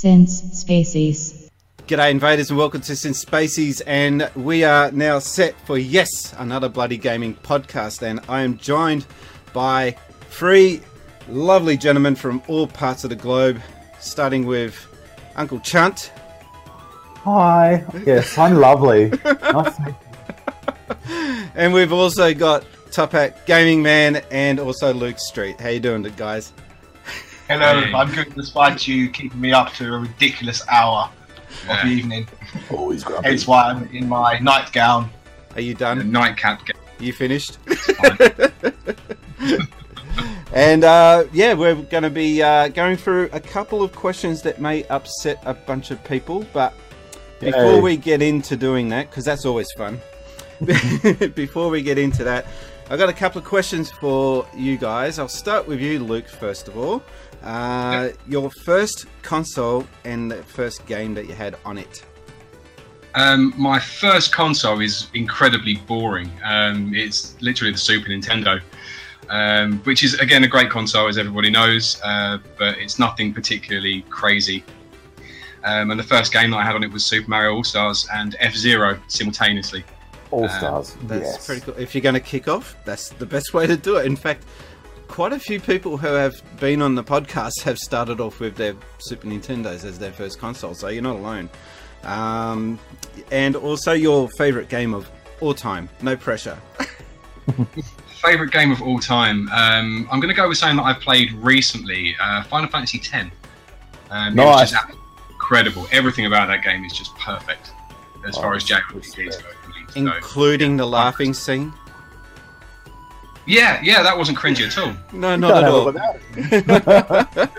Since Spacies. G'day, invaders, and welcome to Since Spacies. And we are now set for yes, another bloody gaming podcast. And I am joined by three lovely gentlemen from all parts of the globe, starting with Uncle Chunt. Hi. Yes, I'm lovely. nice And we've also got Top Hat Gaming Man and also Luke Street. How you doing, guys? Hello, Hey. I'm good despite you keeping me up to a ridiculous hour Yeah. of the evening. you. Always grumpy. Hence why I'm in my nightgown. Are you The done? nightcap game. You finished? and uh, yeah, we're going to be uh, going through a couple of questions that may upset a bunch of people, but before Yay. we get into doing that, because that's always fun, before we get into that, I've got a couple of questions for you guys. I'll start with you, Luke, first of all. Uh, Your first console and the first game that you had on it. Um, my first console is incredibly boring. Um, it's literally the Super Nintendo, um, which is again a great console, as everybody knows, uh, but it's nothing particularly crazy. Um, and the first game that I had on it was Super Mario All Stars and F Zero simultaneously. All stars. That's yes. pretty cool. If you're going to kick off, that's the best way to do it. In fact, quite a few people who have been on the podcast have started off with their Super Nintendos as their first console, so you're not alone. Um, and also your favorite game of all time. No pressure. Favorite game of all time? Um, I'm going to go with something that I've played recently, uh, Final Fantasy X. Um, it was Nice. incredible. Everything about that game is just perfect as far Oh, as JRPGs go. respect. for me. So, Including the laughing scene. Yeah, yeah, that wasn't cringy at all. No, You not at all. it without it.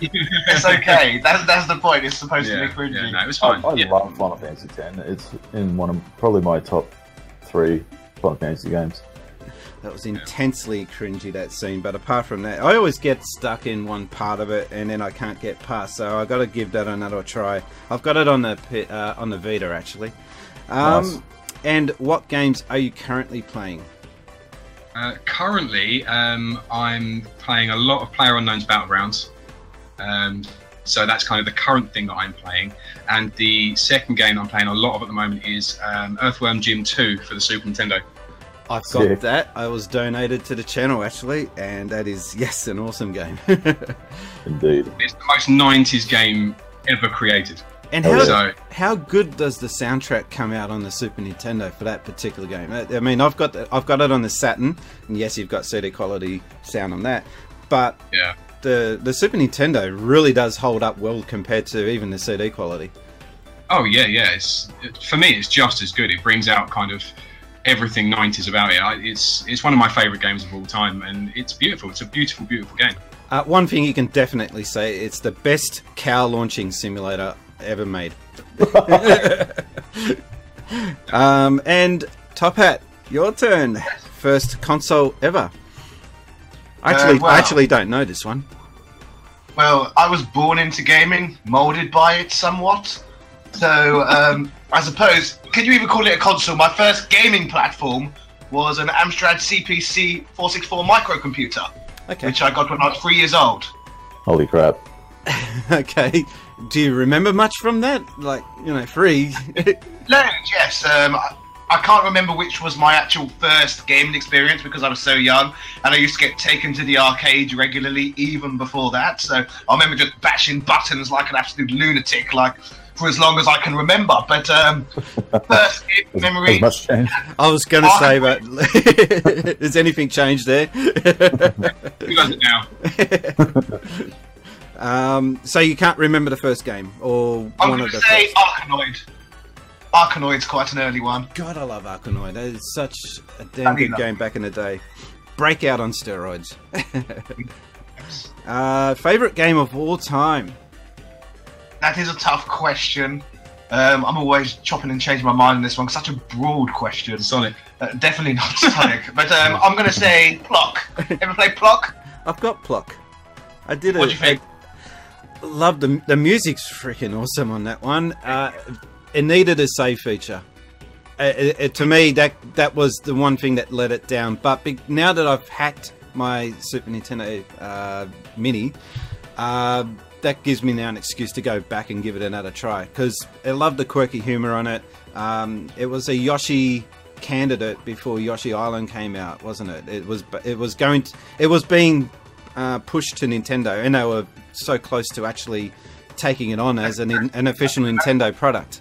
It's okay. that's that's the point. It's supposed Yeah, to be cringy. yeah, no, it was I, fine. I yeah. love Final Fantasy X. It's in one of probably my top three Final Fantasy games. That was intensely cringy that scene, but apart from that, I always get stuck in one part of it and then I can't get past. So I got to give that another try. I've got it on the P- uh, on the Vita actually. Um, Nice. And what games are you currently playing? Uh, currently, um, I'm playing a lot of Player Unknown's Battlegrounds. Um, so that's kind of the current thing that I'm playing. And the second game I'm playing a lot of at the moment is um, Earthworm Jim 2 for the Super Nintendo. I've got Sick. that. I was donated to the channel actually, and that is yes, an awesome game. Indeed. It's the most 90s game ever created. And how. So, how good does the soundtrack come out on the Super Nintendo for that particular game? I I mean, I've got the, I've got it on the Saturn, and yes, you've got CD quality sound on that, but yeah. the the Super Nintendo really does hold up well compared to even the CD quality. Oh, yeah, yeah. It's, it, for me, it's just as good. It brings out kind of everything 90s about it. I, it's, it's one of my favourite games of all time, and it's beautiful. It's a beautiful, beautiful game. Uh, one thing you can definitely say, it's the best cow launching simulator ever made. um, and Top Hat, your turn. First console ever. I Actually, well- I actually don't know this one. Well, I was born into gaming, molded by it somewhat. So um, I suppose, can you even call it a console? My first gaming platform was an Amstrad CPC 464 microcomputer, Okay. which I got when I was three years old. Holy crap. Okay. Do you remember much from that? Like, you know, free. Loads, yes. Um, I, I can't remember which was my actual first gaming experience because I was so young, and I used to get taken to the arcade regularly even before that. So I remember just bashing buttons like an absolute lunatic, like for as long as I can remember. But um, first game memory. much changed? I was going to say, but has anything changed there? Who does it now? Um, so you can't remember the first game or I'm one going of to the say first? Arkanoid. Arkanoid's quite an early one. God, I love Arkanoid. That is such a damn good game back in the day. Breakout on steroids. uh, favorite game of all time? That is a tough question. Um, I'm always chopping and changing my mind on this one. Such a broad question. Sonic. Uh, definitely not Sonic. but um, I'm going to say Plok. Ever play Plok? I've got Plok. I did it. What do you think? Love the the music's freaking awesome on that one. Uh, it needed a save feature. Uh, it, it- to me, that that was the one thing that let it down. But be, now that I've hacked my Super Nintendo uh, Mini, uh, that gives me now an excuse to go back and give it another try because I love the quirky humor on it. Um, it was a Yoshi candidate before Yoshi Island came out, wasn't it? It was it was going to, it was being uh, pushed to Nintendo, and they were so close to actually taking it on as an, an official Nintendo product.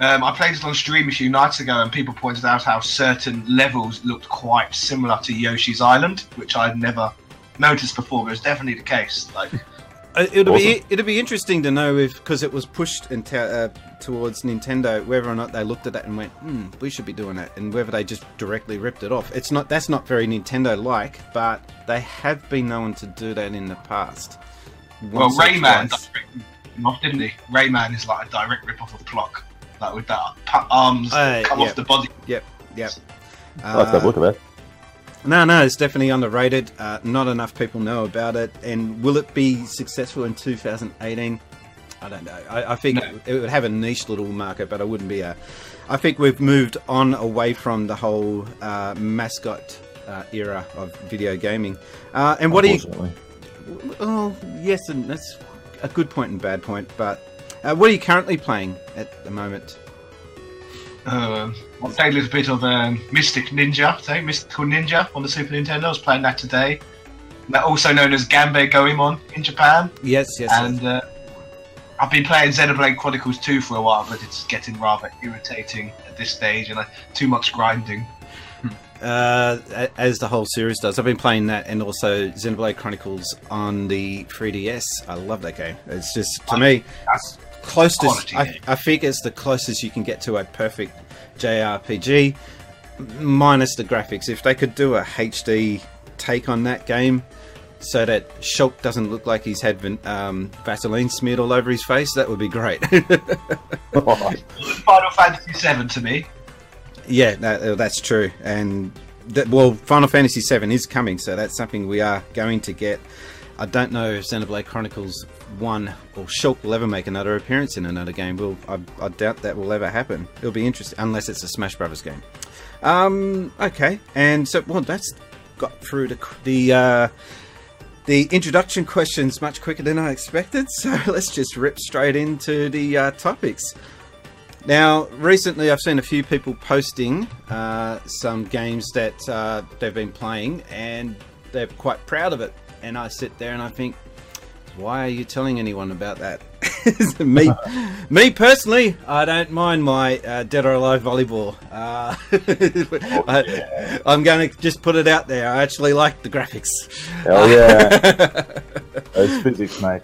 Um, I played it on stream a few nights ago, and people pointed out how certain levels looked quite similar to Yoshi's Island, which I'd never noticed before. But it's definitely the case. Like, It'll be it'll be interesting to know if because it was pushed into, uh, towards Nintendo, whether or not they looked at that and went, "Hmm, we should be doing that," and whether they just directly ripped it off. It's not that's not very Nintendo-like, but they have been known to do that in the past. well, Once or Rayman twice. direct off, didn't he? Rayman is like a direct rip off of Plok, like with that arms that Uh, come yeah. off the body. Yep, yep. I like that Uh, look of that. No, no, it's definitely underrated. Uh, not enough people know about it. And will it be successful in 2018? I don't know. I, I think No. it would have a niche little market, but it wouldn't be a. I think we've moved on away from the whole uh, mascot uh, era of video gaming. Uh, and what do you? Oh, yes, and that's a good point and bad point. But uh, what are you currently playing at the moment? Um, I played a little bit of um, Mystic Ninja, say Mystical Ninja on the Super Nintendo. I was playing that today. That also known as Ganbare Goemon in Japan. Yes, yes. and uh, I've been playing Xenoblade Chronicles 2 for a while, but it's getting rather irritating at this stage, and uh, too much grinding. uh, as the whole series does. I've been playing that and also Xenoblade Chronicles on the 3DS. I love that game. It's just to me That's close to. quality I. I think it's the closest you can get to a perfect JRPG, minus the graphics. If they could do a HD take on that game. So that Shulk doesn't look like he's had um, Vaseline smeared all over his face. That would be great. Final Fantasy VII to me. Yeah, uh, that's true. And that, well, Final Fantasy VII is coming, so that's something we are going to get. I don't know if Xenoblade Chronicles One or Shulk will ever make another appearance in another game. Will I, I doubt that will ever happen. It'll be interesting unless it's a Smash Brothers game. Um, okay, and so well, that's got through the the uh, the introduction questions much quicker than I expected. So let's just rip straight into the uh, topics. Now, recently I've seen a few people posting uh, some games that uh, they've been playing and they're quite proud of it. And I sit there and I think, why are you telling anyone about that? me, me personally, I don't mind my uh, Dead or Alive volleyball. Uh, I, I'm going to just put it out there. I actually like the graphics. Hell yeah. Those physics, mate.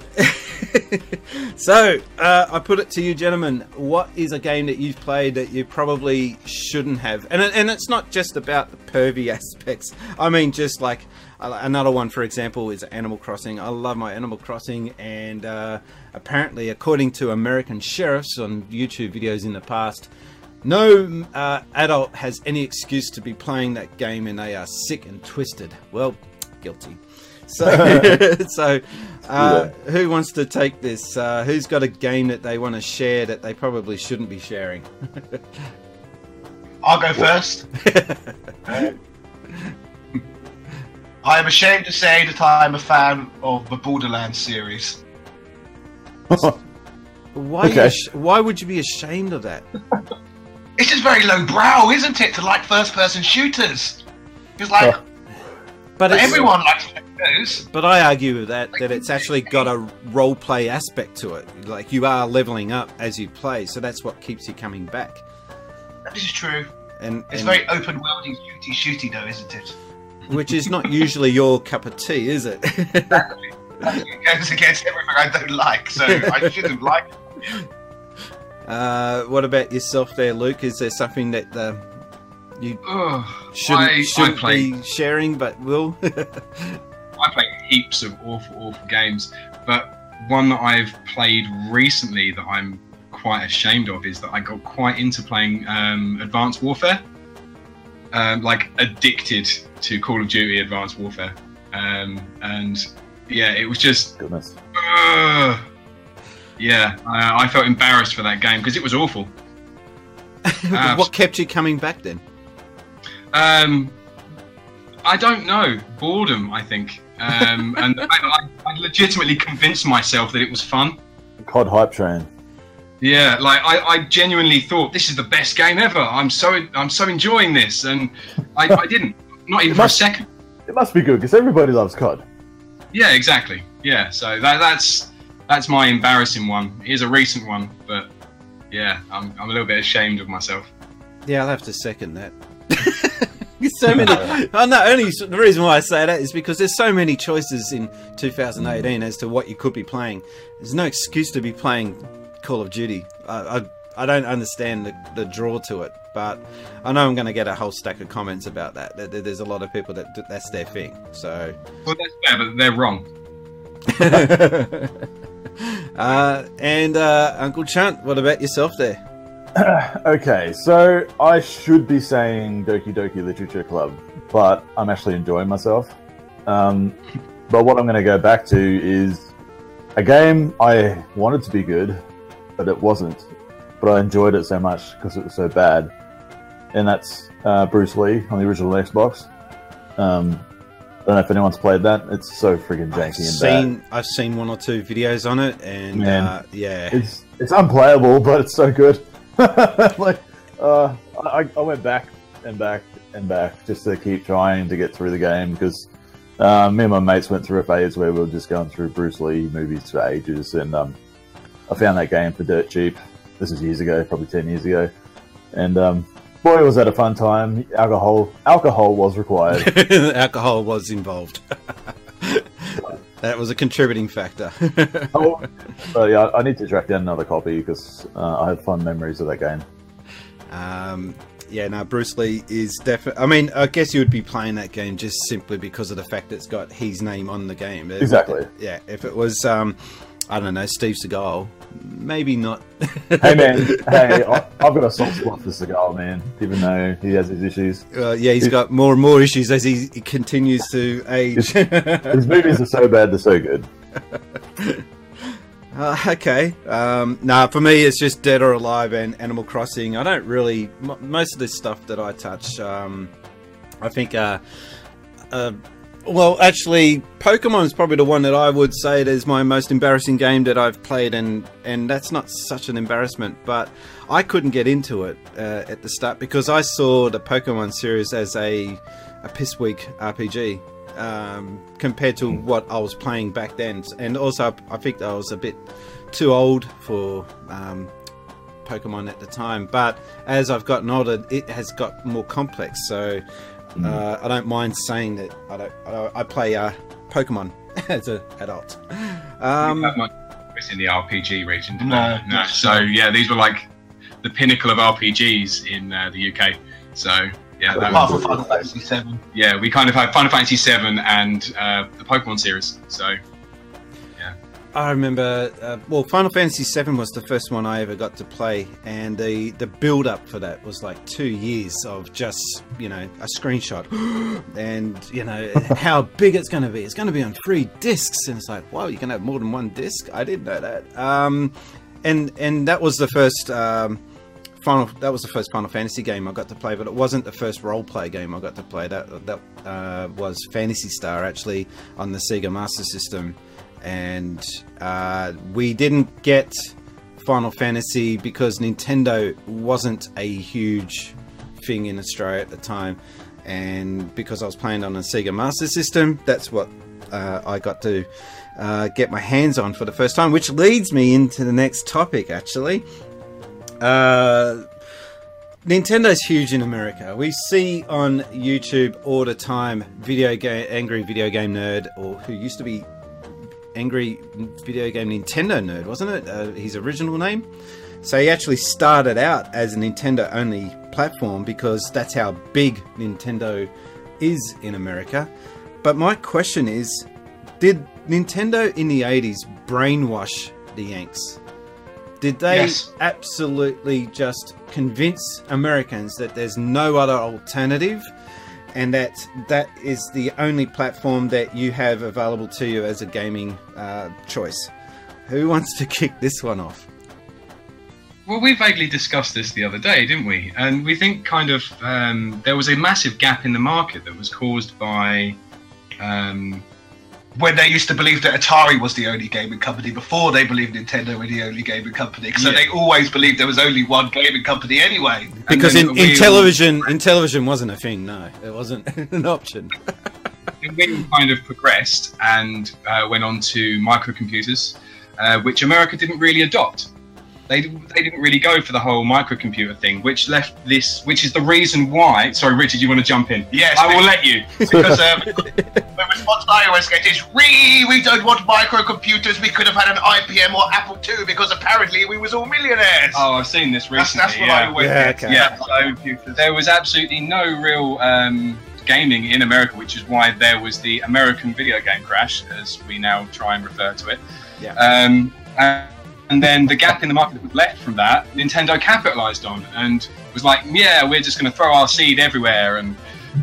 so, uh, I put it to you, gentlemen. What is a game that you've played that you probably shouldn't have? And and it's not just about the pervy aspects. I mean, just like another one, for example, is Animal Crossing. I love my Animal Crossing, and uh, apparently, according to American sheriffs on YouTube videos in the past. No uh, adult has any excuse to be playing that game, and they are sick and twisted. Well, guilty. So, so uh, who wants to take this? Uh, who's got a game that they want to share that they probably shouldn't be sharing? I'll go first. I am ashamed to say that I am a fan of the Borderlands series. Why? Okay. ash- why would you be ashamed of that? It's just very low brow, isn't it, to like first person shooters? It's like Oh. But it's, everyone likes those. But I argue with that that it's actually got a role play aspect to it. Like you are leveling up as you play, so that's what keeps you coming back. This is true. And, It's and- very open worldy, shooty, shooty, though, isn't it? Which is not usually your cup of tea, is it? exactly. It goes against everything I don't like, so I shouldn't like it. uh, what about yourself, there, Luke? Is there something that uh, you Ugh, shouldn't, I, I shouldn't play be sharing, but will? I play heaps of awful, awful games, but one that I've played recently that I'm quite ashamed of is that I got quite into playing um, Advanced Warfare, um, like addicted to Call of Duty Advanced Warfare, um, and yeah, it was just Goodness. Ugh. yeah, I, I felt embarrassed for that game because it was awful. what kept you coming back then? Um, I don't know. Boredom, I think. um, and I, I, I legitimately convinced myself that it was fun. COD hype train. Yeah, like I, I genuinely thought this is the best game ever. I'm so I'm so enjoying this, and I, I didn't, not even for a must- second. It must be good because everybody loves COD. Yeah, exactly. Yeah, so that, that's that's my embarrassing one. Here's a recent one, but yeah, I'm, I'm a little bit ashamed of myself. Yeah, I'll have to second that. There's so many. Oh, no, only the reason why I say that is because there's so many choices in 2018 as to what you could be playing. There's no excuse to be playing Call of Duty. I, I, I don't understand the, the draw to it, but I know I'm going to get a whole stack of comments about that. There- there- There's a lot of people that that's their thing. So, Well, that's fair, but they're wrong. uh, and uh, Uncle Chunt, what about yourself there? Okay, so I should be saying Doki Doki Literature Club, but I'm actually enjoying myself. Um, but what I'm going to go back to is a game I wanted to be good, but it wasn't. But I enjoyed it so much because it was so bad, and that's uh, Bruce Lee on the original Xbox. Um, I don't know if anyone's played that. It's so freaking I've janky and bad. I've seen one or two videos on it, and uh, yeah, it's it's unplayable, but it's so good. like, uh, I, I went back and back and back just to keep trying to get through the game because uh, me and my mates went through a phase where we were just going through Bruce Lee movies for ages, and um, I found that game for dirt cheap. This is years ago, probably ten years ago, and um, boy, was that a fun time. Alcohol, alcohol was required. alcohol was involved. that was a contributing factor. oh, but yeah, I need to track down another copy because uh, I have fond memories of that game. um, yeah, no, Bruce Lee is definitely. I mean, I guess you would be playing that game just simply because of the fact it's got his name on the game. Exactly. Yeah, if it was, um, I don't know, Steve Seagal, maybe not. hey man, hey, I- I've got a soft spot for Seagal, man. Even though he has his issues, Uh, yeah, he's got more and more issues as he, he continues to age. his movies are so bad they're so good. Uh, okay. Um, nah, for me, it's just Dead or Alive and Animal Crossing. I don't really. M- most of this stuff that I touch, um, I think. Uh, uh, well, actually, Pokemon is probably the one that I would say is my most embarrassing game that I've played, and and that's not such an embarrassment. But I couldn't get into it uh, at the start because I saw the Pokemon series as a a piss weak RPG um, compared to what I was playing back then, and also I think I was a bit too old for um, Pokemon at the time. But as I've gotten older, it has got more complex. So uh, I don't mind saying that I don't. I, don't- I play uh, Pokemon as an adult. Um, That it's in the RPG region. didn't No, it? no. So yeah, these were like the pinnacle of RPGs in uh, the UK. So yeah, that Apart was, from Final Fantasy Seven. yeah, we kind of had Final Fantasy VII and uh, the Pokemon series. So I remember, uh, well, Final Fantasy VII was the first one I ever got to play, and the the build up for that was like two years of just you know a screenshot, and you know how big it's going to be. It's going to be on three discs, and it's like, wow, you can have more than one disc. I didn't know that. Um, and and that was the first. Um, Final, that was the first Final Fantasy game I got to play, but it wasn't the first role play game I got to play. That that uh, was Phantasy Star actually on the Sega Master System, and uh, we didn't get Final Fantasy because Nintendo wasn't a huge thing in Australia at the time, and because I was playing on a Sega Master System, that's what uh, I got to uh, get my hands on for the first time. Which leads me into the next topic, actually. Uh, Nintendo's huge in America. We see on YouTube all the time video game angry video game nerd or who used to be angry video game Nintendo nerd, wasn't it? Uh, his original name. So he actually started out as a Nintendo only platform because that's how big Nintendo is in America. But my question is, did Nintendo in the 80s brainwash the Yanks? Did they Yes. absolutely just convince Americans that there's no other alternative and that that is the only platform that you have available to you as a gaming uh, choice? Who wants to kick this one off? Well, we vaguely discussed this the other day, didn't we? And we think kind of um, there was a massive gap in the market that was caused by um, when they used to believe that Atari was the only gaming company before they believed Nintendo were the only gaming company. So Yeah. they always believed there was only one gaming company anyway. Because in, in television, in television wasn't a thing. No, it wasn't an option. And we kind of progressed and uh, went on to microcomputers, uh, which America didn't really adopt. They, they didn't really go for the whole microcomputer thing, which left this, which is the reason why. Sorry, Richard, you want to jump in? Yes, I will let you. because um, the response I always get is, "We we don't want microcomputers. We could have had an IBM or Apple II because apparently we was all millionaires." Oh, I've seen this that's, recently. that's what yeah. I always Yeah, get. okay. Yeah, so there was absolutely no real um, gaming in America, which is why there was the American video game crash, as we now try and refer to it. Yeah. Um, and, and then the gap in the market that was left from that, Nintendo capitalized on and was like, yeah, we're just going to throw our seed everywhere and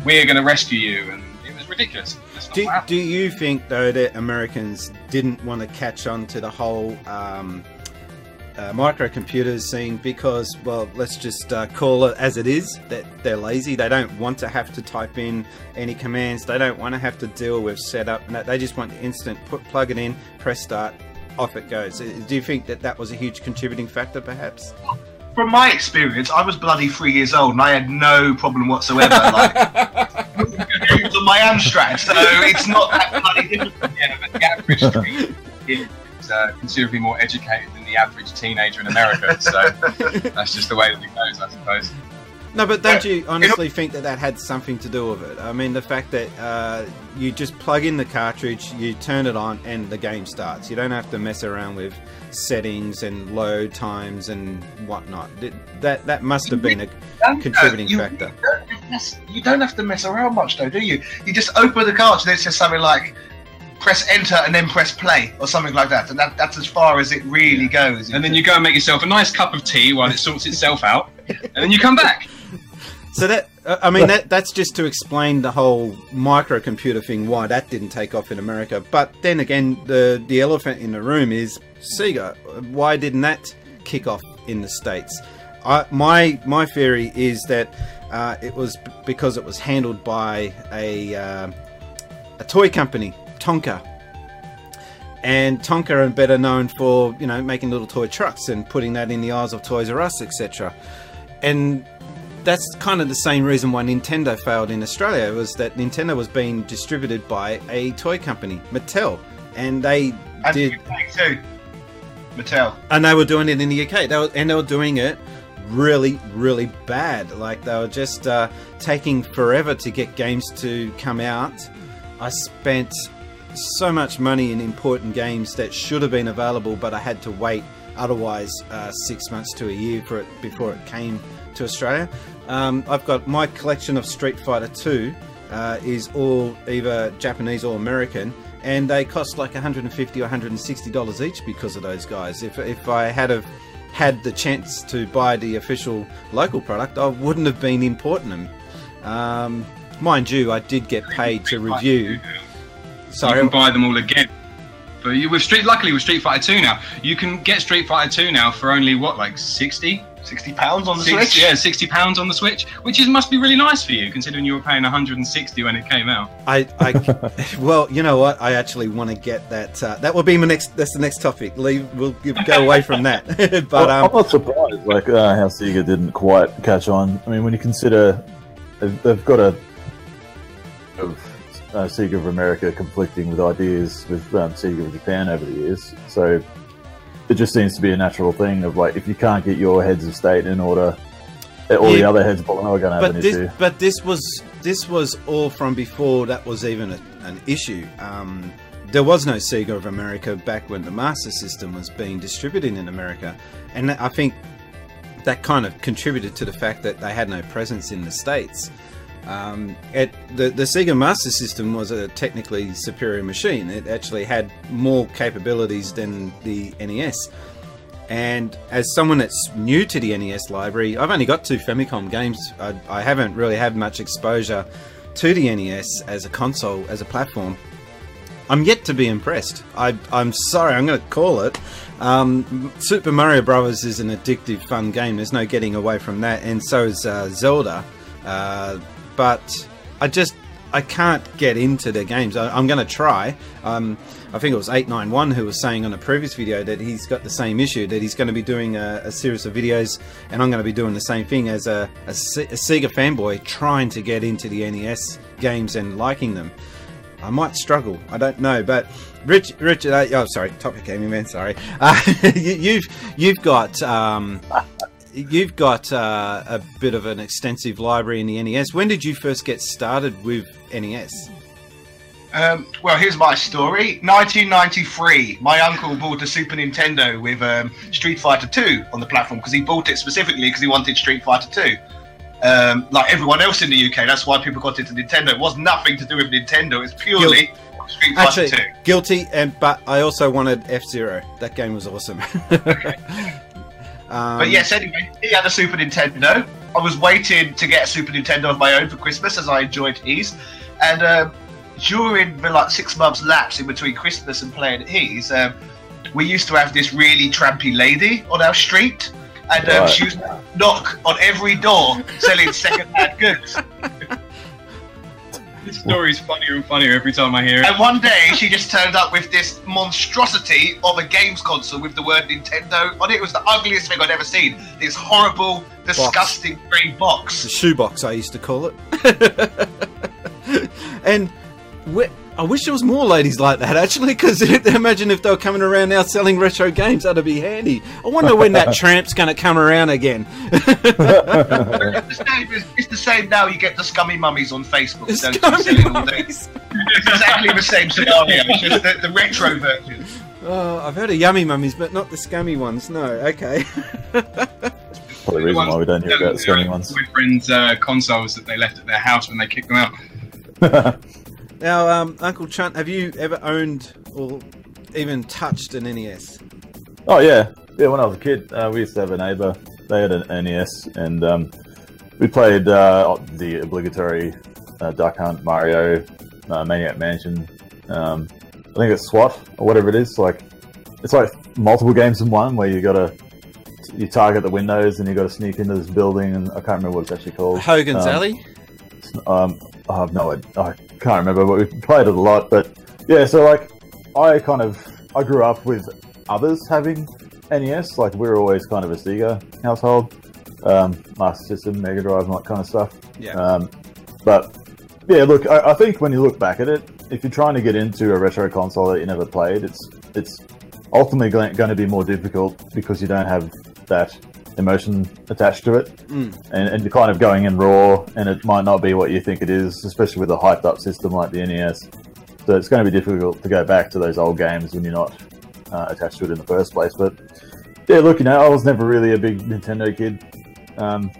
we're going to rescue you. And it was ridiculous. Do, happened. do you think though that Americans didn't want to catch on to the whole um, uh, microcomputers scene because, well, let's just uh, call it as it is that they're lazy. They don't want to have to type in any commands. They don't want to have to deal with setup. They just want instant put plug it in, press start, off it goes. Uh, Do you think that that was a huge contributing factor, perhaps? From my experience, I was bloody three years old and I had no problem whatsoever. Like, it was on my Amstrad, so it's not that bloody but the average is uh, considerably more educated than the average teenager in America. So that's just the way that it goes, I suppose. No, but don't you honestly think that that had something to do with it? I mean, the fact that uh, you just plug in the cartridge, you turn it on, and the game starts. You don't have to mess around with settings and load times and whatnot. That that must have been a contributing you, factor. You don't, mess, you don't have to mess around much, though, do you? You just open the cards and it says something like press enter and then press play or something like that, and that, that's as far as it really goes. And then you go and make yourself a nice cup of tea while it sorts itself out, and then you come back. So that uh, I mean that that's just to explain the whole microcomputer thing why that didn't take off in America. But then again, the the elephant in the room is Sega. Why didn't that kick off in the states? I, my my theory is that uh, it was because it was handled by a uh, a toy company, Tonka. And Tonka are better known for you know making little toy trucks and putting that in the eyes of Toys R Us, etc. And that's kind of the same reason why Nintendo failed in Australia was that Nintendo was being distributed by a toy company, Mattel, and they and did, the UK too. Mattel. and they were doing it in the UK. They were, and they were doing it really, really bad. Like they were just uh, taking forever to get games to come out. I spent so much money in important games that should have been available, but I had to wait otherwise uh, six months to a year for it before it came to Australia. Um, I've got my collection of Street Fighter 2 uh, is all either Japanese or American, and they cost like 150 or 160 dollars each because of those guys. If if I had have had the chance to buy the official local product, I wouldn't have been importing them. Um, mind you, I did get paid to review. Sorry, you can buy them all again. But you, with Street, luckily with Street Fighter 2 now, you can get Street Fighter 2 now for only what, like 60? Sixty pounds on the Six- Switch. Yeah, 60 pounds on the Switch, which is must be really nice for you, considering you were paying 160 when it came out. I, I, well, you know what? I actually want to get that. Uh, that will be my next. That's the next topic. Leave. We'll go away from that. but Well, um, I'm not surprised, like uh, how Sega didn't quite catch on. I mean, when you consider they've, they've got a of uh, Sega of America conflicting with ideas with um, Sega of Japan over the years, so it just seems to be a natural thing of like if you can't get your heads of state in order, all the other heads of below are going to have an this, issue. but this was this was all from before that was even a, an issue. Um, there was no Sega of America back when the Master System was being distributed in America, and I think that kind of contributed to the fact that they had no presence in the states. Um, it, the, the Sega Master System was a technically superior machine. It actually had more capabilities than the NES. And as someone that's new to the NES library, I've only got two Famicom games. I, I haven't really had much exposure to the NES as a console, as a platform. I'm yet to be impressed. I, I'm sorry, I'm going to call it. Um, Super Mario Brothers is an addictive, fun game. There's no getting away from that, and so is uh, Zelda. Uh, but I just, I can't get into their games. I, I'm going to try. Um, I think it was 891 who was saying on a previous video that he's got the same issue, that he's going to be doing a, a series of videos, and I'm going to be doing the same thing as a, a, a Sega fanboy trying to get into the NES games and liking them. I might struggle. I don't know, but Rich, Richard, uh, oh sorry, Top Hat Gaming Man, sorry. Uh, you, you've you've got um, you've got uh, a bit of an extensive library in the NES. When did you first get started with NES? Um, well, here's my story. 1993, my uncle bought a Super Nintendo with um, Street Fighter 2 on the platform because he bought it specifically because he wanted Street Fighter 2. Um, like everyone else in the UK, that's why people got into Nintendo. It was nothing to do with Nintendo. It's purely Street Fighter Actually, 2. guilty, and but I also wanted F Zero. That game was awesome. um, But yes, anyway, he had a Super Nintendo. I was waiting to get a Super Nintendo of my own for Christmas, as I enjoyed his. And um, during the like six months lapse in between Christmas and playing at his, um, we used to have this really trampy lady on our street, and um, Right. she used to knock on every door selling second-hand goods. This story is funnier and funnier every time I hear it. And one day, she just turned up with this monstrosity of a games console with the word Nintendo on it. It was the ugliest thing I'd ever seen. This horrible, disgusting grey the box. shoebox, I used to call it. and wh- I wish there was more ladies like that, actually, because imagine if they were coming around now selling retro games. That'd be handy. I wonder when that tramp's going to come around again. it's, the same, it's, it's the same now. You get the scummy mummies on Facebook. don't you, Scummy all mummies. It's exactly the same scenario. It's just the, the retro version. Oh, I've heard of yummy mummies, but not the scummy ones. No, okay. Probably the reason why we don't hear about the scummy ones. My friends' uh, consoles that they left at their house when they kicked them out. Now, um, Uncle Chunt, have you ever owned or even touched an NES? Oh yeah, yeah. When I was a kid, uh, we used to have a neighbour. They had an NES, and um, we played uh, the obligatory uh, Duck Hunt, Mario, uh, Maniac Mansion. Um, I think it's SWAT or whatever it is. Like it's like multiple games in one, where you got to you target the windows and you got to sneak into this building. And I can't remember what it's actually called. Hogan's Um, Alley? Um, I have no idea. I can't remember, but we played it a lot. But yeah, so like, I kind of I grew up with others having NES. Like we were always kind of a Sega household, um, Master System, Mega Drive, and that kind of stuff. Yeah. Um, but yeah, look, I, I think when you look back at it, if you're trying to get into a retro console that you never played, it's it's ultimately going, going to be more difficult because you don't have that emotion attached to it, Mm. and, and you're kind of going in raw, and it might not be what you think it is, especially with a hyped up system like the NES. So it's going to be difficult to go back to those old games when you're not uh, attached to it in the first place. But yeah, look, you know, I was never really a big Nintendo kid. Um,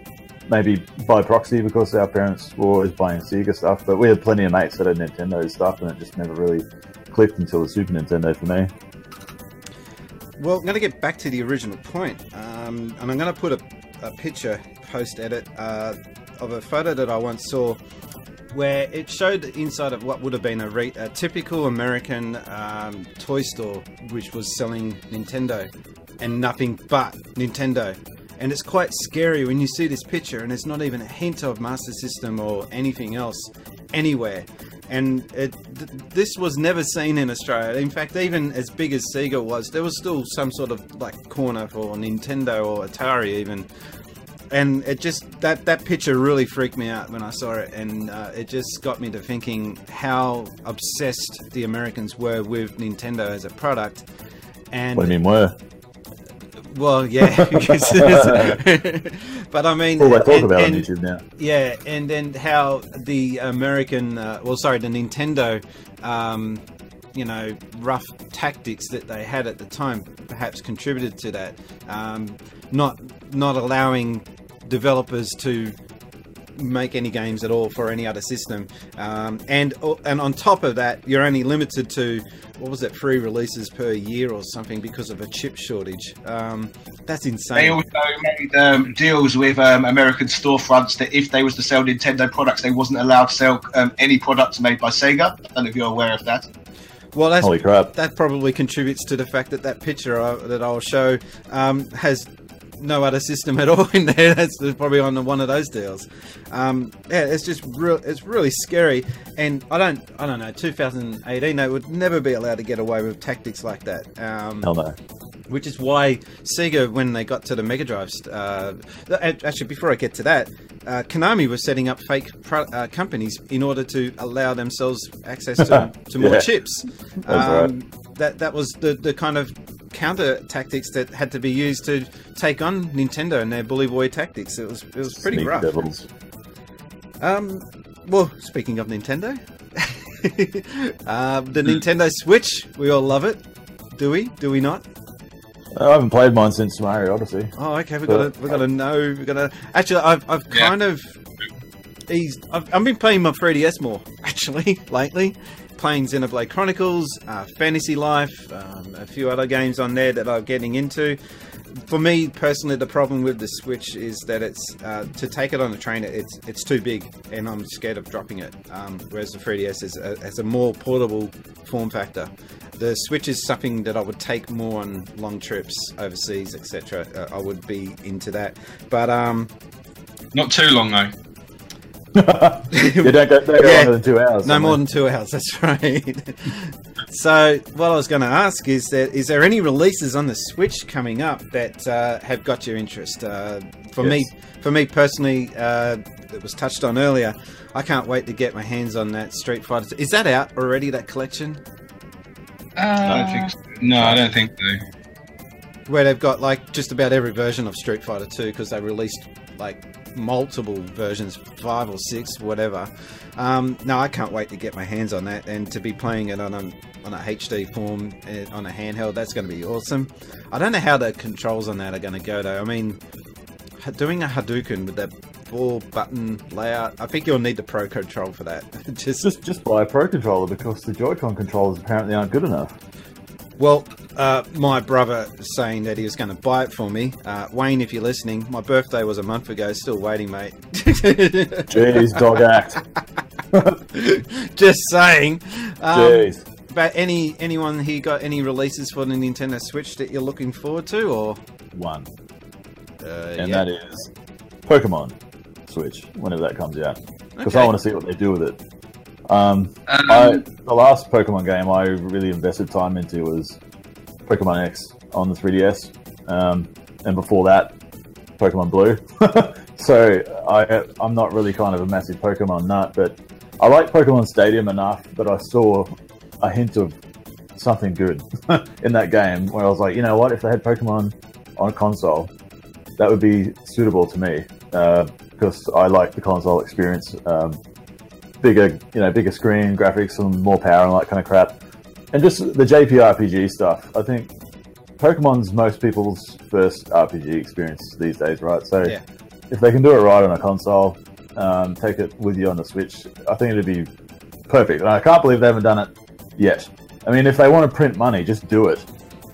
maybe by proxy because our parents were always buying Sega stuff, but we had plenty of mates that had Nintendo stuff, and it just never really clicked until the Super Nintendo for me. Well, I'm going to get back to the original point, um, and I'm going to put a, a picture post edit uh, of a photo that I once saw where it showed the inside of what would have been a, re- a typical American um, toy store, which was selling Nintendo and nothing but Nintendo. And it's quite scary when you see this picture, and there's not even a hint of Master System or anything else anywhere. And it, th- this was never seen in Australia. In fact, even as big as Sega was, there was still some sort of like corner for Nintendo or Atari, even and it just that that picture really freaked me out when I saw it, and uh, it just got me to thinking how obsessed the Americans were with Nintendo as a product. And What do you mean, were? Well, yeah, but I mean, All they talk and- about and- on YouTube now. yeah, and then how the American, uh, well, sorry, the Nintendo, um, you know, rough tactics that they had at the time perhaps contributed to that. Um, not not allowing developers to make any games at all for any other system, um, and and on top of that, you're only limited to what was it, three releases per year or something because of a chip shortage. Um, that's insane. They also made um, deals with um, American storefronts that if they was to sell Nintendo products, they wasn't allowed to sell um, any products made by Sega. I don't know if you're aware of that. Well, that's Holy crap. that probably contributes to the fact that that picture I, that I'll show um, has no other system at all in there. That's probably on one of those deals. Um, yeah, it's just real. It's really scary, and I don't. I don't know. 2018, they would never be allowed to get away with tactics like that. Um, no. which is why Sega, when they got to the Mega Drives, uh, actually before I get to that, uh, Konami was setting up fake pro- uh, companies in order to allow themselves access to, to more Yeah. chips. Um, That that was the, the kind of counter tactics that had to be used to take on Nintendo and their bully boy tactics. It was it was pretty Sneaky rough. devils. Um, well, speaking of Nintendo, um, the Nintendo Switch, we all love it. Do we? Do we not? I haven't played mine since Mario Odyssey. Oh, okay. We got to we got to know. We got to actually. I've I've Yeah. kind of eased. I've, I've been playing my 3DS more actually lately. Playing Xenoblade Chronicles, uh, Fantasy Life, um, a few other games on there that I'm getting into. For me personally, the problem with the Switch is that it's uh, to take it on a train. It's it's too big, and I'm scared of dropping it. Um, whereas the 3DS is a, has a more portable form factor. The Switch is something that I would take more on long trips overseas, etc. Uh, I would be into that, but um, Not too long though. You don't go, don't go Yeah. longer than two hours. no more they? than two hours. That's right. so, what I was going to ask is that is there any releases on the Switch coming up that uh, have got your interest? Uh, for me, for me personally, uh, it was touched on earlier. I can't wait to get my hands on that Street Fighter. Is that out already? That collection I don't think. So. No, I don't think so. where they've got like just about every version of Street Fighter 2 because they released like multiple versions, five or six, whatever. Um, no, I can't wait to get my hands on that and to be playing it on a on a HD form uh, on a handheld. That's going to be awesome. I don't know how the controls on that are going to go though. I mean, doing a Hadouken with that four button layout, I think you'll need the Pro control for that. just Just just buy a Pro controller because the Joy-Con controllers apparently aren't good enough. Well, uh, my brother saying that he was going to buy it for me. Uh, Wayne, if you're listening, my birthday was a month ago. Still waiting, mate. Jeez, dog act. Just saying. Um, Jeez. but any anyone here got any releases for the Nintendo Switch that you're looking forward to, or One. uh, And yeah. that is Pokemon Switch, whenever that comes out. Because Okay. I want to see what they do with it. Um, Um, I, the last Pokemon game I really invested time into was Pokemon X on the 3DS, um, and before that, Pokemon Blue. so I, I'm not really kind of a massive Pokemon nut, but I like Pokemon Stadium enough that I saw a hint of something good in that game where I was like, you know what, if they had Pokemon on a console, that would be suitable to me because I like the console experience. Um, bigger, you know, bigger screen, graphics, and more power and that kind of crap. And just the JPRPG stuff. I think Pokemon's most people's first RPG experience these days, right? So Yeah. if they can do it right on a console, um, take it with you on the Switch, I think it'd be perfect. And I can't believe they haven't done it yet. I mean, if they want to print money, just do it.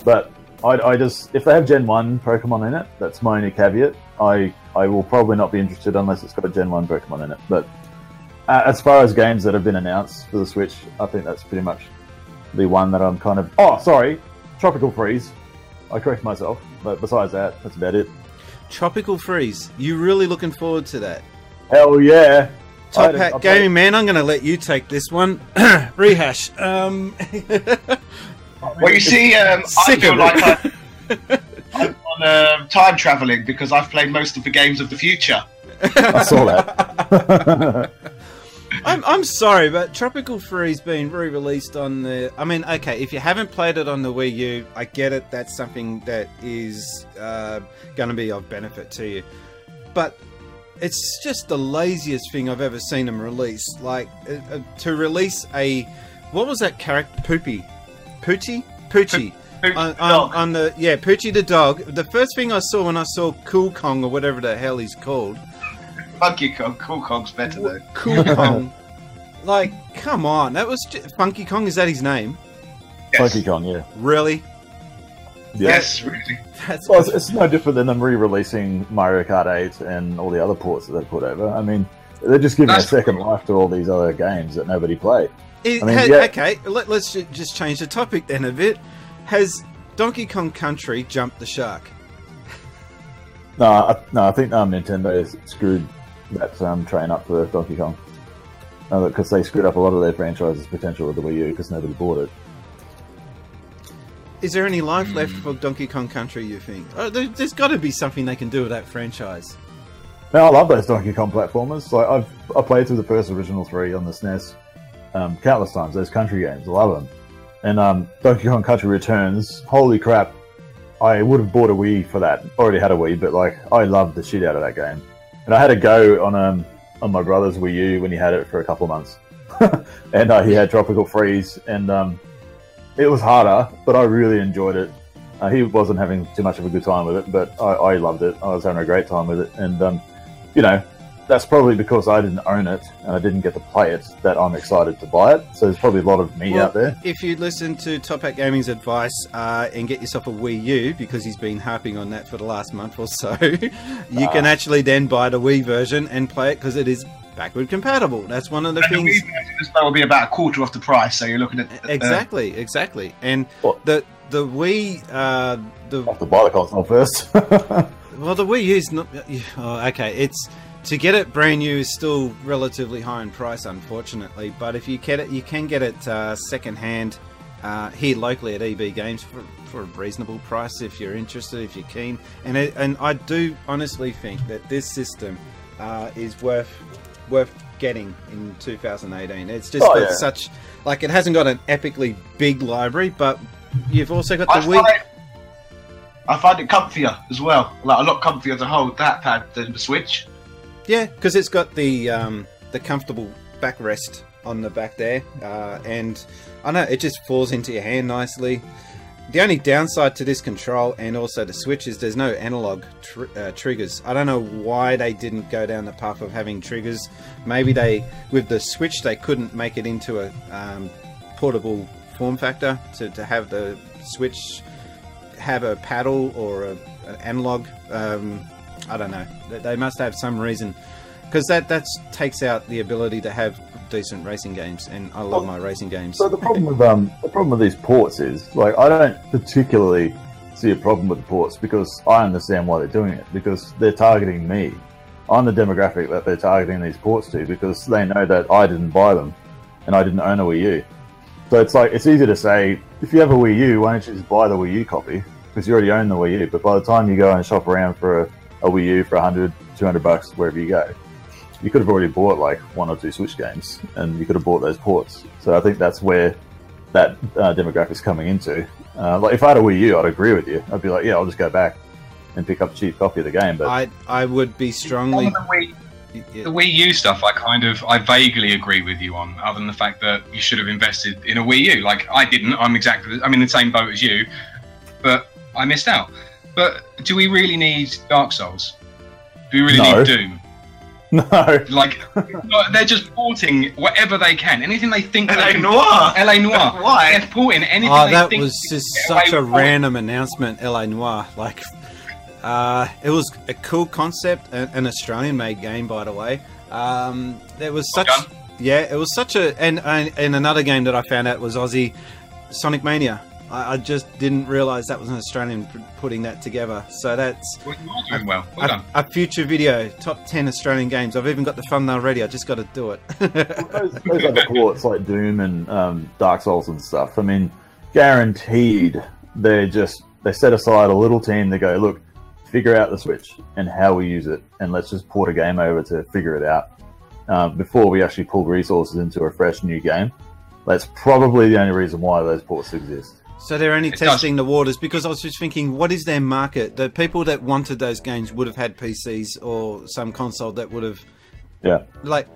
But I, I just, if they have Gen 1 Pokemon in it, that's my only caveat. I, I will probably not be interested unless it's got a Gen 1 Pokemon in it. But uh, as far as games that have been announced for the Switch, I think that's pretty much the one that I'm kind of. Oh, sorry, Tropical Freeze. I correct myself, but besides that, that's about it. Tropical Freeze. You really looking forward to that? Hell yeah! Top Hat I- Gaming Man, I'm going to let you take this one. Rehash. Um, Well, you see, um, I feel like. I, I'm on uh, time traveling because I've played most of the games of the future. I saw that. I'm, I'm sorry, but Tropical Freeze being re-released on the. I mean, okay, if you haven't played it on the Wii U, I get it. That's something that is uh, going to be of benefit to you, but it's just the laziest thing I've ever seen them release. Like uh, uh, to release a what was that character? Poopy, Poochie, Poochie. On, on, on the yeah, Poochie the dog. The first thing I saw when I saw Cool Kong or whatever the hell he's called, Funky Kong, Cool Kong's better though. Cool Kong. like, come on, that was j- Funky Kong. Is that his name? Yes. Funky Kong, yeah. Really? yeah. Yes, really. That's Well, it's, it's no different than them re-releasing Mario Kart 8 and all the other ports that they put over. I mean, they're just giving That's a second cool. life to all these other games that nobody played. It I mean, ha- yeah. Okay, let, us ju- just change the topic then a bit. Has Donkey Kong Country jumped the shark? No, I, no, I think um, Nintendo has screwed that um, train up for Donkey Kong. Because they screwed up a lot of their franchises' potential with the Wii U because nobody bought it. Is there any life left for Donkey Kong Country? You think? Oh, there, there's got to be something they can do with that franchise. Now I love those Donkey Kong platformers. Like I've I played through the first original three on the SNES um, countless times. Those country games, I love them. And um, Donkey Kong Country Returns, holy crap! I would have bought a Wii for that. Already had a Wii, but like I loved the shit out of that game. And I had a go on um on my brother's Wii U when he had it for a couple of months, and uh, he had Tropical Freeze, and um, it was harder, but I really enjoyed it. Uh, he wasn't having too much of a good time with it, but I, I loved it. I was having a great time with it, and um, you know, that's probably because I didn't own it and I didn't get to play it that I'm excited to buy it. So there's probably a lot of me Well, out there. If you listen to Top Hat Gaming's advice uh, and get yourself a Wii U, because he's been harping on that for the last month or so, you can actually then buy the Wii version and play it because it is backward compatible. That's one of the And the things. Wii version as well will be about a quarter off the price, so you're looking at uh, Exactly, exactly. And What? the the Wii, uh, the I have to buy the console first. Well, the Wii U's not. Oh, okay, it's to get it brand new is still relatively high in price, unfortunately. But if you get it, you can get it uh, second hand uh, here locally at EB Games for, for a reasonable price if you're interested, if you're keen. And it, and I do honestly think that this system uh, is worth worth getting in 2018. It's just Oh, got yeah. such like it hasn't got an epically big library, but you've also got the Wii. I find it comfier as well, like a lot comfier to hold that pad than the Switch. Yeah, because it's got the um, the comfortable backrest on the back there, uh, and I know it just falls into your hand nicely. The only downside to this control and also the switch is there's no analog tr- uh, triggers. I don't know why they didn't go down the path of having triggers. Maybe they, with the switch, they couldn't make it into a um, portable form factor to, to have the switch have a paddle or a, an analog. Um, I don't know. They- They must have some reason because that that takes out the ability to have decent racing games, and I love my racing games. so the problem with um the problem with these ports is like I don't particularly see a problem with the ports because I understand why they're doing it because they're targeting me. I'm the demographic that they're targeting these ports to because they know that I didn't buy them and I didn't own a Wii U. So it's like it's easy to say if you have a Wii U, why don't you just buy the Wii U copy because you already own the Wii U. But by the time you go and shop around for a, a Wii U for 100, 200 bucks wherever you go, you could have already bought like one or two Switch games, and you could have bought those ports. So I think that's where that uh, demographic's coming into. Uh, like if I had a Wii U, I'd agree with you. I'd be like, yeah, I'll just go back and pick up a cheap copy of the game. But I I would be strongly. the Wii, The Wii U stuff, I kind of, I vaguely agree with you on, other than the fact that you should have invested in a Wii U. Like I didn't. I'm exactly. I'm in the same boat as you, but I missed out. But do we really need Dark Souls? Do we really No. need Doom? no, Like they're just porting whatever they can, anything they think. they LA can- Noir. LA Noire. Why? They're porting anything Oh, they that think was they just such a random announcement, LA Noire. Like, uh, it was a cool concept, an, an Australian-made game, by the way. Um, there was such, done. yeah, it was such a, and, and and another game that I found out was Aussie, Sonic Mania. I, I just didn't realise that was an Australian putting that together. So that's Well, you are doing well. Well a, done. a future video, top ten Australian games. I've even got the thumbnail ready. I just got to do it. those, those other ports like Doom and um, Dark Souls and stuff. I mean, guaranteed they just they set aside a little team to go look, figure out the Switch and how we use it, and let's just port a game over to figure it out um, before we actually pull resources into a fresh new game. That's probably the only reason why those ports exist. So they're only It testing the waters because I was just thinking, what is their market? The people that wanted those games would have had PCs or some console that would have Yeah, like.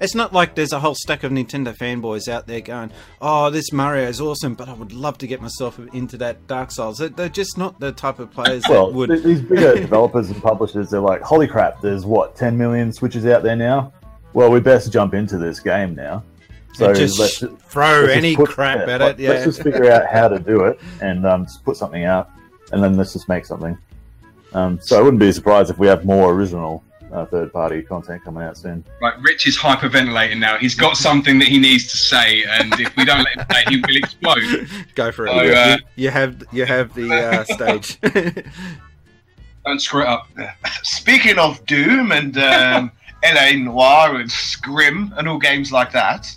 It's not like there's a whole stack of Nintendo fanboys out there going, "Oh, this Mario is awesome," but I would love to get myself into that Dark Souls. They're- They're just not the type of players well, that would. these bigger developers and publishers, they're like, holy crap, there's what, 10 million Switches out there now? Well, we best jump into this game now. So and just let's throw let's just any put- crap yeah, at let- it. Yeah. Let's just figure out how to do it and um, just put something out, and then let's just make something. Um, so I wouldn't be surprised if we have more original uh, third-party content coming out soon. Right, Rich is hyperventilating now. He's got something that he needs to say, and if we don't let him say, he will explode. Go for it. So, You- uh, you have you have the uh, stage. Don't screw it up. Speaking of Doom and um, LA Noire and Skyrim and all games like that,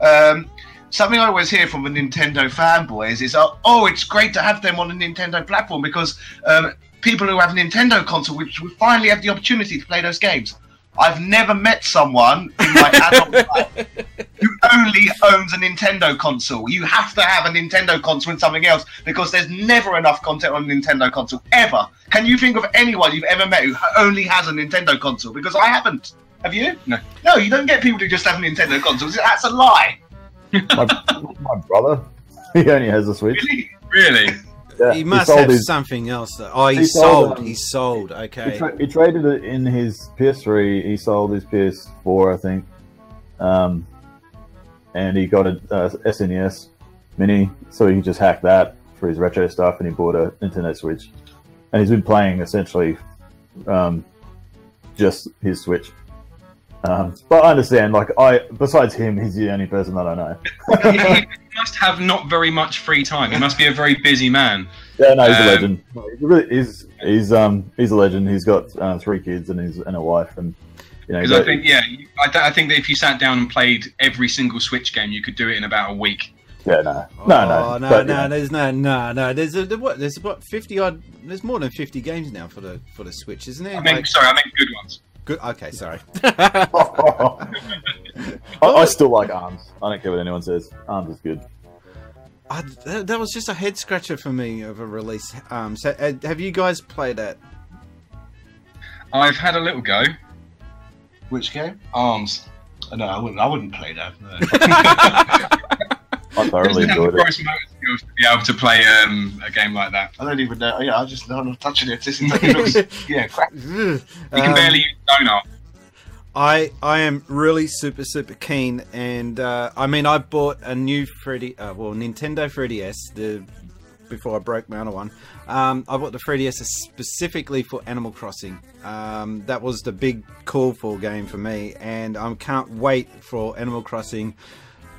um, something I always hear from the Nintendo fanboys is, uh, "Oh, it's great to have them on a Nintendo platform because um, people who have a Nintendo console, which will finally have the opportunity to play those games." I've never met someone in my adult life who only owns a Nintendo console. You have to have a Nintendo console and something else because there's never enough content on a Nintendo console ever. Can you think of anyone you've ever met who only has a Nintendo console? Because I haven't. Have you? No. No, you don't get people who just have Nintendo consoles. That's a lie. My, my brother, he only has a Switch. Really? Really? Yeah, he must sold have his- something else. That, oh, he, He sold, sold. um, he sold. He, Okay. tra- he traded it in his PS3. He sold his PS4, I think, um, and he got a uh, SNES Mini, so he just hacked that for his retro stuff, and he bought a Nintendo Switch, and he's been playing essentially um, just his Switch. Um, but I understand, like I, besides him, he's the only person that I know. he must have not very much free time. He must be a very busy man. Yeah, no, he's a Um, legend. No, He's, really, he's he's um he's a legend. He's got uh, three kids and he's and a wife, and you know. Because I think, yeah, I, th- I think that if you sat down and played every single Switch game, you could do it in about a week. yeah, no, no, no, Oh, no, but, no, you know, there's no, no, no. There's a there- what? There's about fifty odd. There's more than fifty games now for the for the Switch, isn't there? I mean, Like, sorry, I meant good ones. Good. Okay, sorry. I, I still like Arms. I don't care what anyone says. Arms is good. I, that, that was just a head scratcher for me of a release. Um, so uh, have you guys played it? I've had a little go. Which game? Arms. No, I wouldn't. I wouldn't play that. no. I thoroughly Doesn't have the enjoyed it. Gross skills to be able to play um, a game like that. I don't even know. Yeah, I just know I'm not touching it. This is, looks, yeah, crap. You can Um, barely use donut. I I am really super super keen, and uh, I mean I bought a new 3D, uh, well Nintendo 3DS the before I broke my other one. Um, I bought the 3DS specifically for Animal Crossing. Um, that was the big call for game for me, and I can't wait for Animal Crossing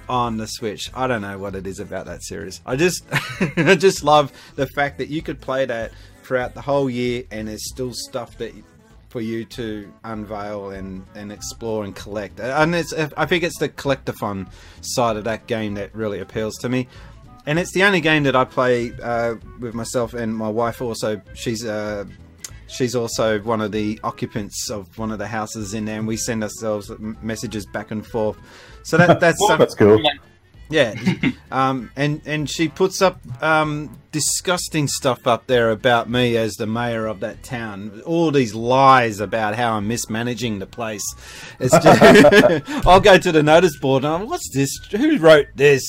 on the Switch. I don't know what it is about that series. I just I just love the fact that you could play that throughout the whole year, and there's still stuff that for you to unveil and, and explore and collect. And it's I think it's the collectathon side of that game that really appeals to me. And it's the only game that I play uh, with myself and my wife. Also, she's uh, she's also one of the occupants of one of the houses in there, and we send ourselves messages back and forth. So that that's some- That's cool. yeah, um, and and she puts up um, disgusting stuff up there about me as the mayor of that town. All these lies about how I'm mismanaging the place. It's just, I'll go to the notice board and I'm, what's this? Who wrote this?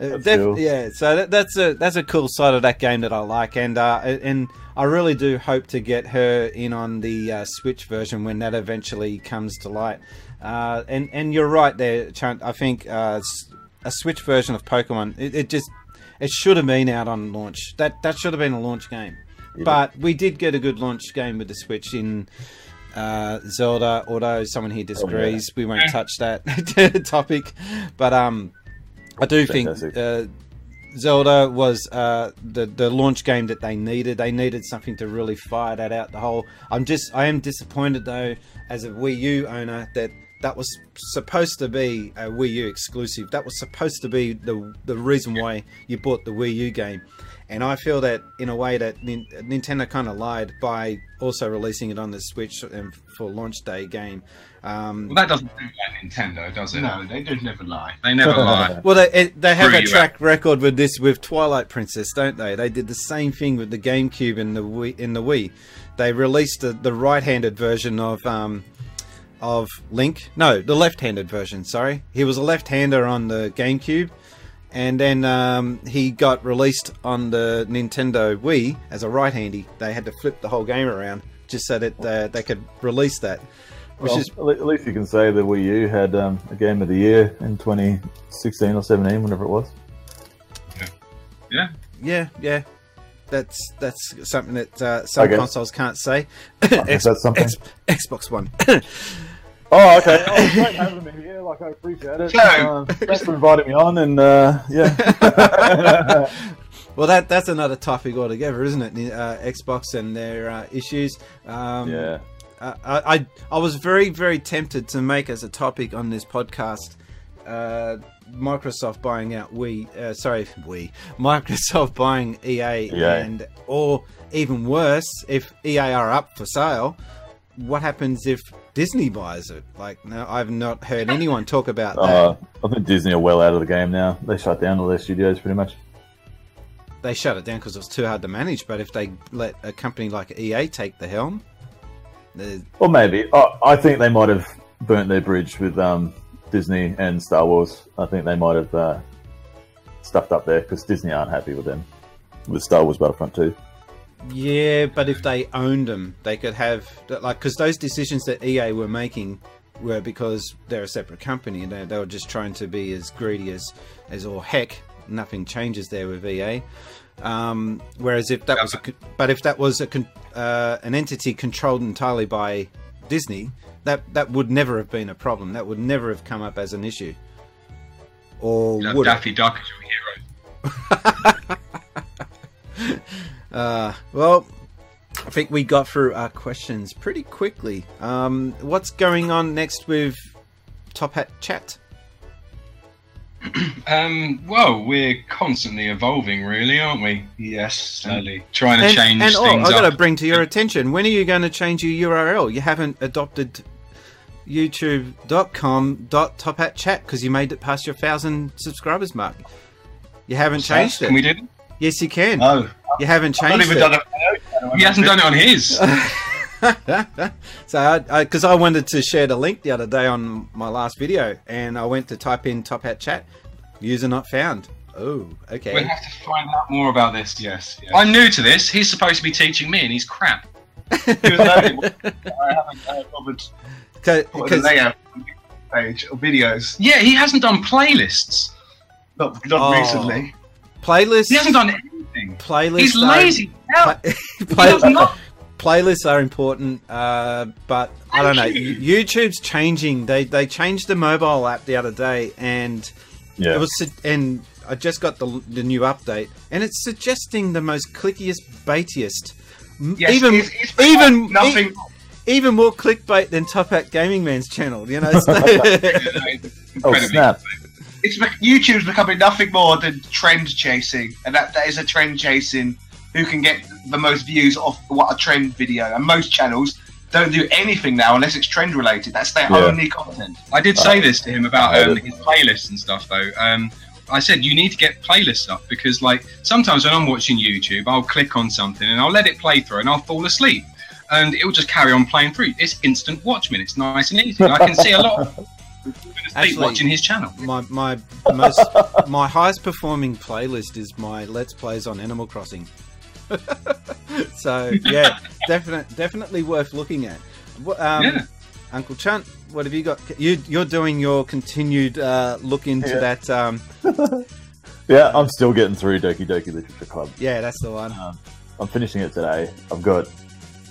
Uh, cool. Yeah, so that, that's a that's a cool side of that game that I like, and uh, and I really do hope to get her in on the uh, Switch version when that eventually comes to light. Uh, and and you're right there, Chunt. I think uh, s- a Switch version of Pokemon, it, it just it should have been out on launch. That that should have been a launch game. But we did get a good launch game with the Switch in uh, Zelda. Although someone here disagrees, we won't touch that topic. But um, I do Fantastic. think uh, Zelda was uh, the the launch game that they needed. They needed something to really fire that out. The whole. I'm just. I am disappointed though, as a Wii U owner, that that was supposed to be a Wii U exclusive. That was supposed to be the the reason why you bought the Wii U game. And I feel that in a way that Nin- Nintendo kind of lied by also releasing it on the Switch and for launch day game. Um, Well, that doesn't do like Nintendo, does it? No, they do never lie. They never lie. Well, they they have Screw a you, track record with this with Twilight Princess, don't they? They did the same thing with the GameCube and the Wii. In the Wii, they released the, the right-handed version of um, of Link. No, the left-handed version. Sorry, he was a left-hander on the GameCube, and then um, he got released on the Nintendo Wii as a right-handy. They had to flip the whole game around just so that uh, they could release that, which Well, is at least you can say the Wii U had um, a game of the year in 2016 or 17, whenever it was. Yeah. Yeah, yeah. That's that's something that uh, some Okay. consoles can't say. guess that's something. X- Xbox One. Oh, okay. Oh, it's great having me here. Like, I appreciate it. So- Uh, thanks for inviting me on, and uh, yeah. Well, that that's another topic altogether, isn't it? Uh, Xbox and their uh, issues. Um, yeah. uh, I, I I was very very tempted to make as a topic on this podcast. Uh, Microsoft buying out we uh, sorry we Microsoft buying EA EA. and or even worse if EA are up for sale what happens if Disney buys it like no I've not heard anyone talk about that Uh, I think Disney are well out of the game now. They shut down all their studios pretty much. they shut it down because it was too hard to manage but if they let a company like EA take the helm the- Or maybe. Oh, I think they might have burnt their bridge with um, Disney and Star Wars. I think they might have uh, stuffed up there because Disney aren't happy with them. With Star Wars Battlefront 2. Yeah, but if they owned them, they could have like because those decisions that EA were making were because they're a separate company and they, they were just trying to be as greedy as as all heck. Nothing changes there with EA. Um, whereas if that was a, but if that was a con- uh, an entity controlled entirely by Disney, that that would never have been a problem. That would never have come up as an issue. Or You know, would? Daffy Duck is your hero. Uh, well, I think we got through our questions pretty quickly. Um, what's going on next with Top Hat Chat? Um, well, we're constantly evolving, really, aren't we? Yes. Slowly trying to And, change and oh, things I got to bring to your attention when are you going to change your URL? You haven't adopted youtube.com dot top hat chat because you made it past your thousand subscribers mark. You haven't changed it. Can we do it? Yes, you can. No, you haven't I've not changed even it. done it. He hasn't done it on his. so I, because I, wanted to share the link the other day on my last video, and I went to type in Top Hat Chat, user not found. Oh, okay. We'll have to find out more about this. Yes, yes. I'm new to this. He's supposed to be teaching me, and he's crap. He was learning. I haven't uh, bothered put a Because layout page or videos. Yeah, he hasn't done playlists. Not, not Oh. recently. Playlists, He hasn't done anything. playlists, He's are- lazy. Hell, Play- he play- not. playlists are important, uh, but I don't know. You. YouTube's changing. They they changed the mobile app the other day, and Yeah. it was and I just got the the new update, and it's suggesting the most clickiest, baitiest, Yes, even it's, it's become even e- nothing. even more clickbait than Top Hat Gaming Man's channel. You know, so- oh, snap. It's YouTube's becoming nothing more than trend chasing, and that, that is a trend chasing. Who can get the most views off what a trend video? And most channels don't do anything now unless it's trend related. That's their Yeah. only content. I did say this to him about um, his playlists and stuff, though. Um, I said you need to get playlists up because, like, sometimes when I'm watching YouTube, I'll click on something and I'll let it play through, and I'll fall asleep, and it will just carry on playing through. It's instant watch minutes, nice and easy. I can see a lot of people falling asleep Actually- watching his channel. my my most my highest performing playlist is my Let's Plays on Animal Crossing. so yeah, definitely definitely worth looking at. Um, Yeah. Uncle Chunt, what have you got? You you're doing your continued uh, look into Yeah. that. Um, Yeah, I'm still getting through Doki Doki Literature Club. yeah, that's the one. Um, I'm finishing it today. I've got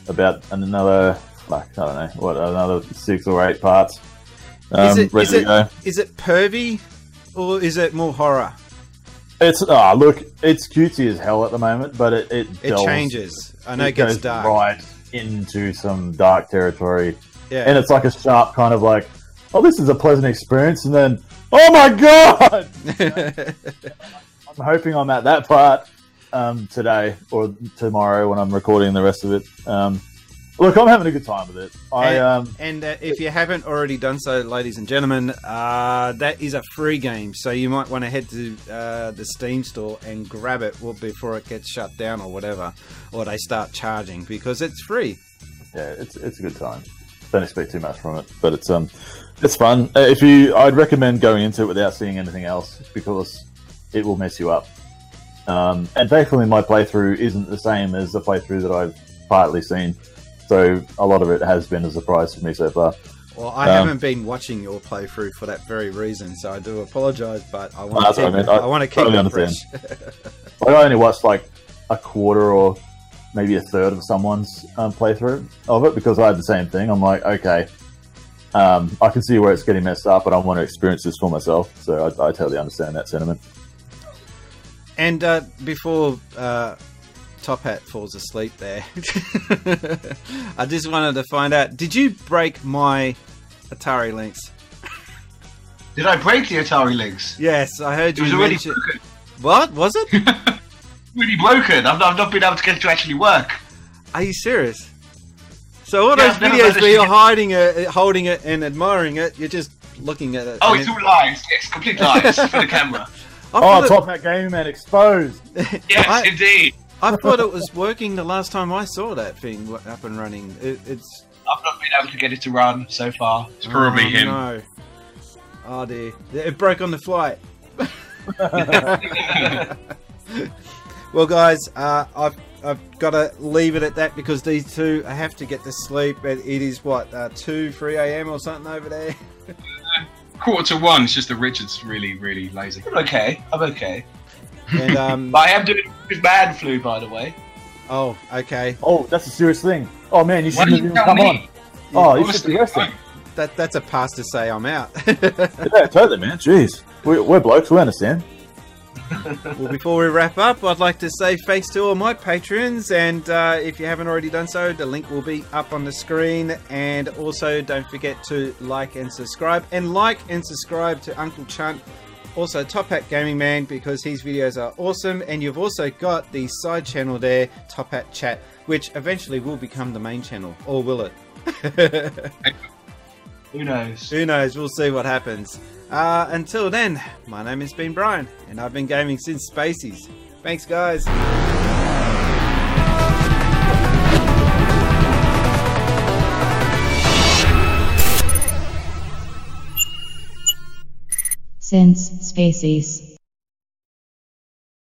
about another, like, I don't know, what, another six or eight parts. Um, is it is it is it pervy or is it more horror? It's, ah, look, it's cutesy as hell at the moment, but it, it, It delves- changes. I know it, gets goes dark. right into some dark territory. Yeah. And it's like a sharp kind of like, oh, this is a pleasant experience, and then, oh my god! I'm hoping I'm at that part um, today or tomorrow when I'm recording the rest of it. Um, look, I'm having a good time with it. I um, And uh, if you haven't already done so, ladies and gentlemen, uh, that is a free game. So you might want to head to uh, the Steam store and grab it before it gets shut down or whatever, or they start charging because it's free. yeah, it's it's a good time. Don't expect too much from it, but it's um, it's fun. Uh, If you, I'd recommend going into it without seeing anything else because it will mess you up. Um, and thankfully, my playthrough isn't the same as the playthrough that I've partly seen, so a lot of it has been a surprise for me so far. Well, I Um, haven't been watching your playthrough for that very reason, so I do apologise, but I want to keep, I. I I want to keep totally it fresh. Like, I only watched like a quarter or maybe a third of someone's um, playthrough of it because I had the same thing. I'm like, okay, um, I can see where it's getting messed up, but I want to experience this for myself. So I, I totally understand that sentiment. And uh, before uh, Top Hat falls asleep there, I just wanted to find out did you break my Atari Lynx? Did I break the Atari Lynx? Yes, I heard It you was already mention. broken. What? Was it? Really broken. I've, I've not been able to get it to actually work. Are you serious? So all Yeah, those I've videos where you're get- hiding it, uh, holding it, and admiring it, you're just looking at it. Oh, and it's it- all lies. Yes, complete lies for the camera. I Oh, thought it- Top Hat Gaming Man exposed. Yes, I- indeed. I thought it was working the last time I saw that thing up and running. It, it's I've not been able to get it to run so far. It's probably oh, him. No. Oh dear, it broke on the flight. well, guys, uh, I've I've got to leave it at that because these two I have to get to sleep. It, it is what uh, two, three a.m. or something over there. Quarter to one. It's just that Richard's really, really lazy. I'm okay. I'm okay. And um, But I am doing with man flu, by the way. oh, okay, Oh, that's a serious thing. Oh man, you shouldn't have even come me? on. Oh, you should Honestly, be resting. that that's a pass to say I'm out. Yeah, totally, man. Jeez, we're, we're blokes. We understand. Well, before we wrap up, I'd like to say thanks to all my patrons, and uh, if you haven't already done so, the link will be up on the screen. And also, don't forget to like and subscribe, and like and subscribe to Uncle Chunt, also Top Hat Gaming Man, because his videos are awesome. And you've also got the side channel there, Top Hat Chat, which eventually will become the main channel, or will it? Who knows? Who knows? We'll see what happens. Uh, until then, my name has been Brian, and I've been gaming since Spacies. Thanks, guys. Since Spacies.